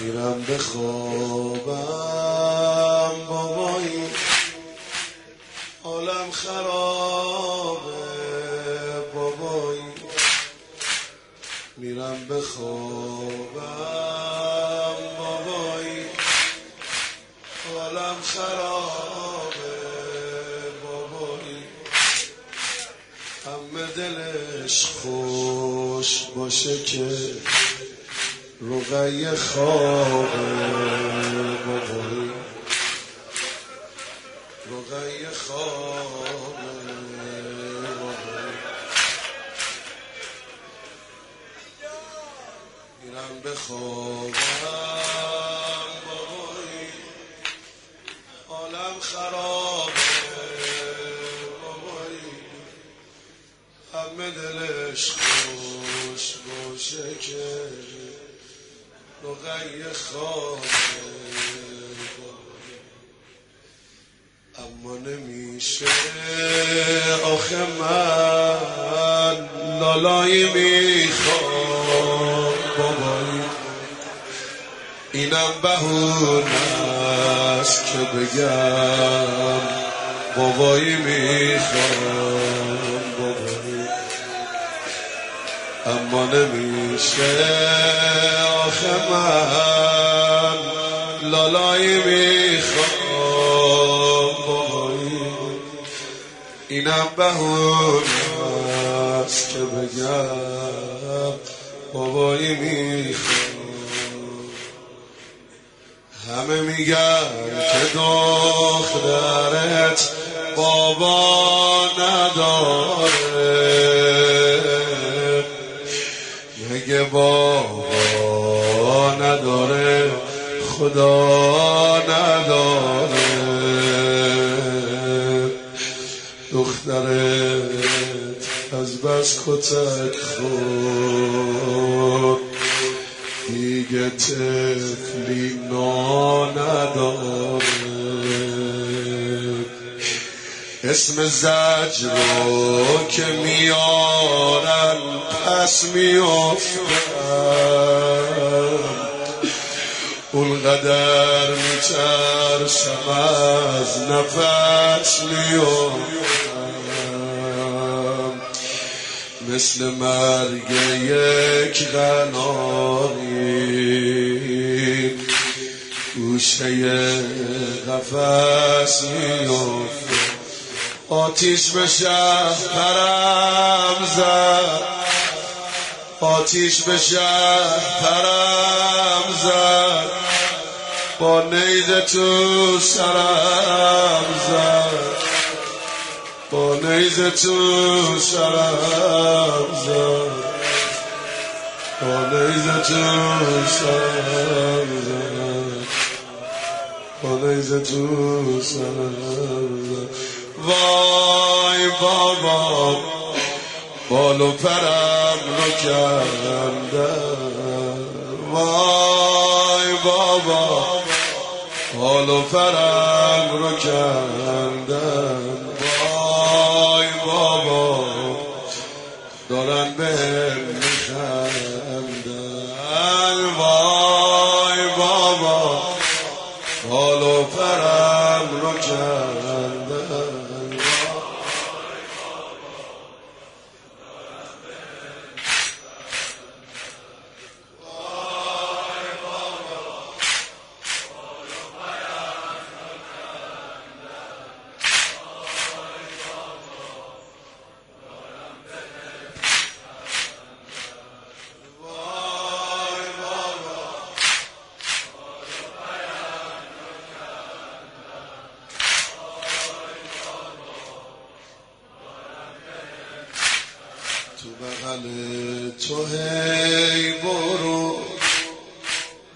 میرم به خوابم بابایی حالم خرابه بابایی. میرم به خوابم بابایی حالم خرابه بابایی. همه دلش خوش باشه که رقی خواب بابایی. رقی خواب میرم به خوابم بابایی. حالم خرابه بابایی. همه دلش خوش باشه که رقی خوابه اما نمیشه. آخه من لالایی می‌خوام. بابایی. اینم بهونه است که بگم بابایی می‌خوام. اما نمیشه آخه من لالایی می‌خوام بابایی. اینم بهونه است که بگم بابایی می‌خوام. همه میگن که دخترت بابا نداره. مگه بابا نداره خدا نداره. دخترت از بس کتک خود دیگه تفلی نا نداره. اسم زجر رو که میارن پس میافتم اونقدر میترسم از نفس میافتم مثل مرگ یک غناری گوشه قفس میافتم آتیش به شهر پرم زد. آتیش به شهر پرم زد. با نیزه تو سرم زد. با نیزه تو سرم زد. با نیزه تو سرم زد. با نیزه تو سرم زد. وای بابا بال و پرم رو کندن وای بابا بال و پرم رو کندن تو بغل تو هی برو.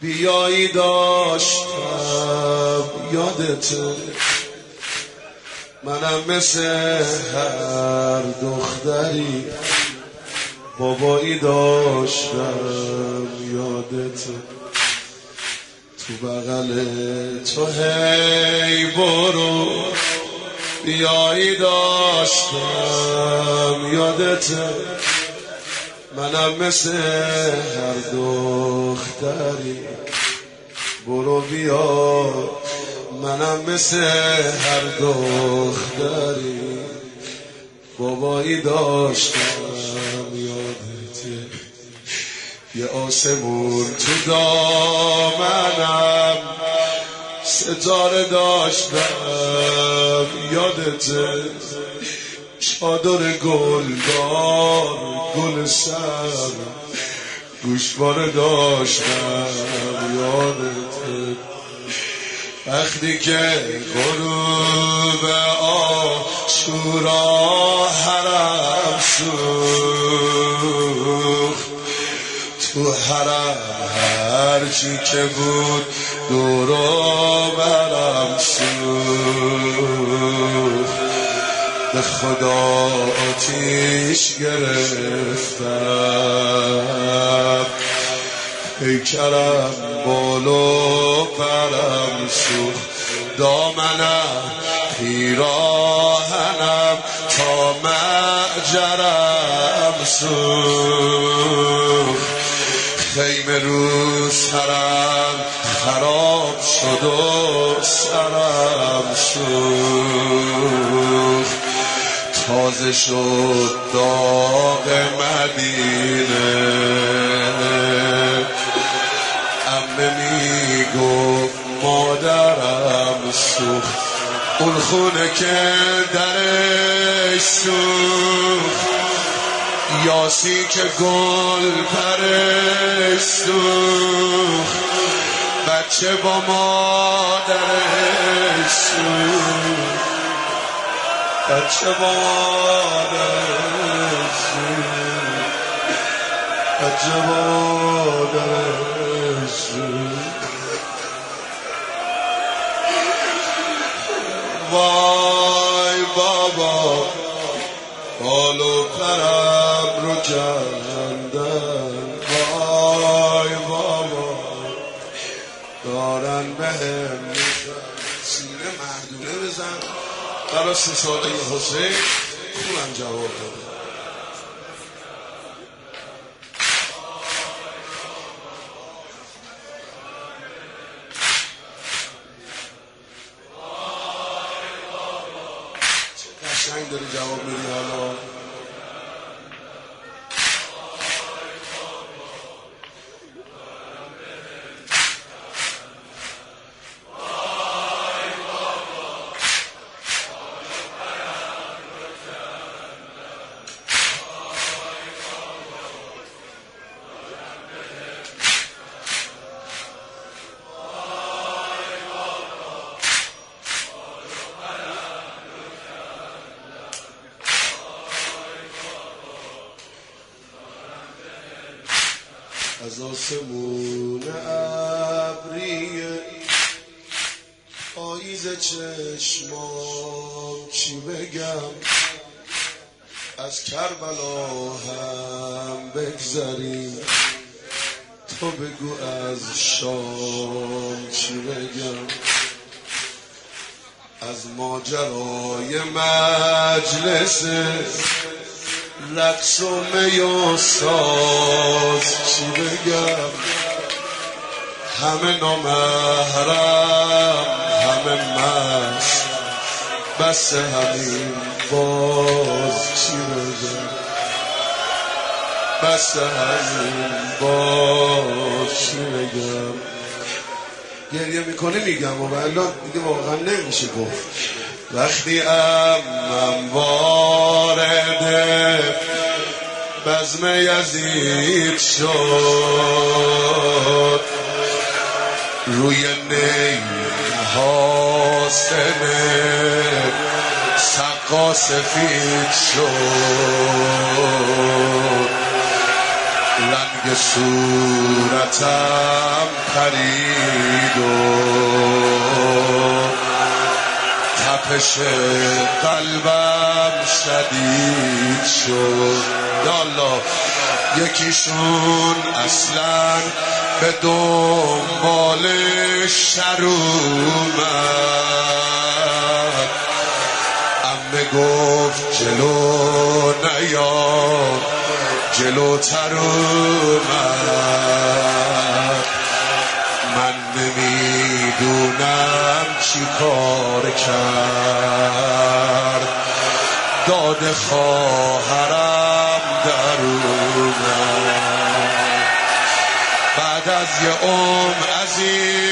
بیایی داشتم یادته منم مثل هر دختری بابایی داشتم یادته تو بغل تو هی برو. بیایی داشتم یادته منم مثل هر دختری. برو بیا منم مثل هر دختری. بابایی داشتم یادته یه آسمون تو دامنم. ستاره داشتم. یادته چادر گلدار گل سر گوشواره داشتم یادته وقتی که غروب آشورا حرم سوخت تو حرم هرچی که بود دورو برم سوخت به خدا آتیش گرفتم. پیکرم بالو پرم سوخت. دامنم پیراهنم تا معجرم سوخت. خیمه رو سرم خراب شد و سرم سوخت. تازه شد داغ مدینه. امه می‌گفت مادرم سوخت. اون خونه که درش سوخت. یاسی که گل پرش سوخت. بچه با مادرش سوخت. بچه با مادرش سوخت بچه با مادرش سوخت وای بابا بال و پرم رو کندن. وای بابا دارن به برای ساله حسین خوبم جواب داده. قشنگ داری جواب میدی حالا؟ آسمون ابریه. آیز چشمام چی بگم؟ از کربلا هم بگذریم تو بگو از شام چی بگم؟ از ماجرای مجلس رقص و می و ساز چی بگم؟ همه نامحرم همه مست. بس همین باز چی بگم؟ بس همین باز چی بگم؟ گریه می‌کنه میگم و الان دیگه واقعا نمیشه گفت. وقتی امم وارد بزم یزید شد روی نی حاسنه سقا سفید شد. رنگ صورتم پرید و تپش قلبم شدید شد. یالا یکیشون اصلا به دنبال شر اومد. امه گفت جلو نیاد جلوتر اومد من نمی‌دونم چی کار کرد. داد خواهرم درونم بعد از یه عمر عزیزی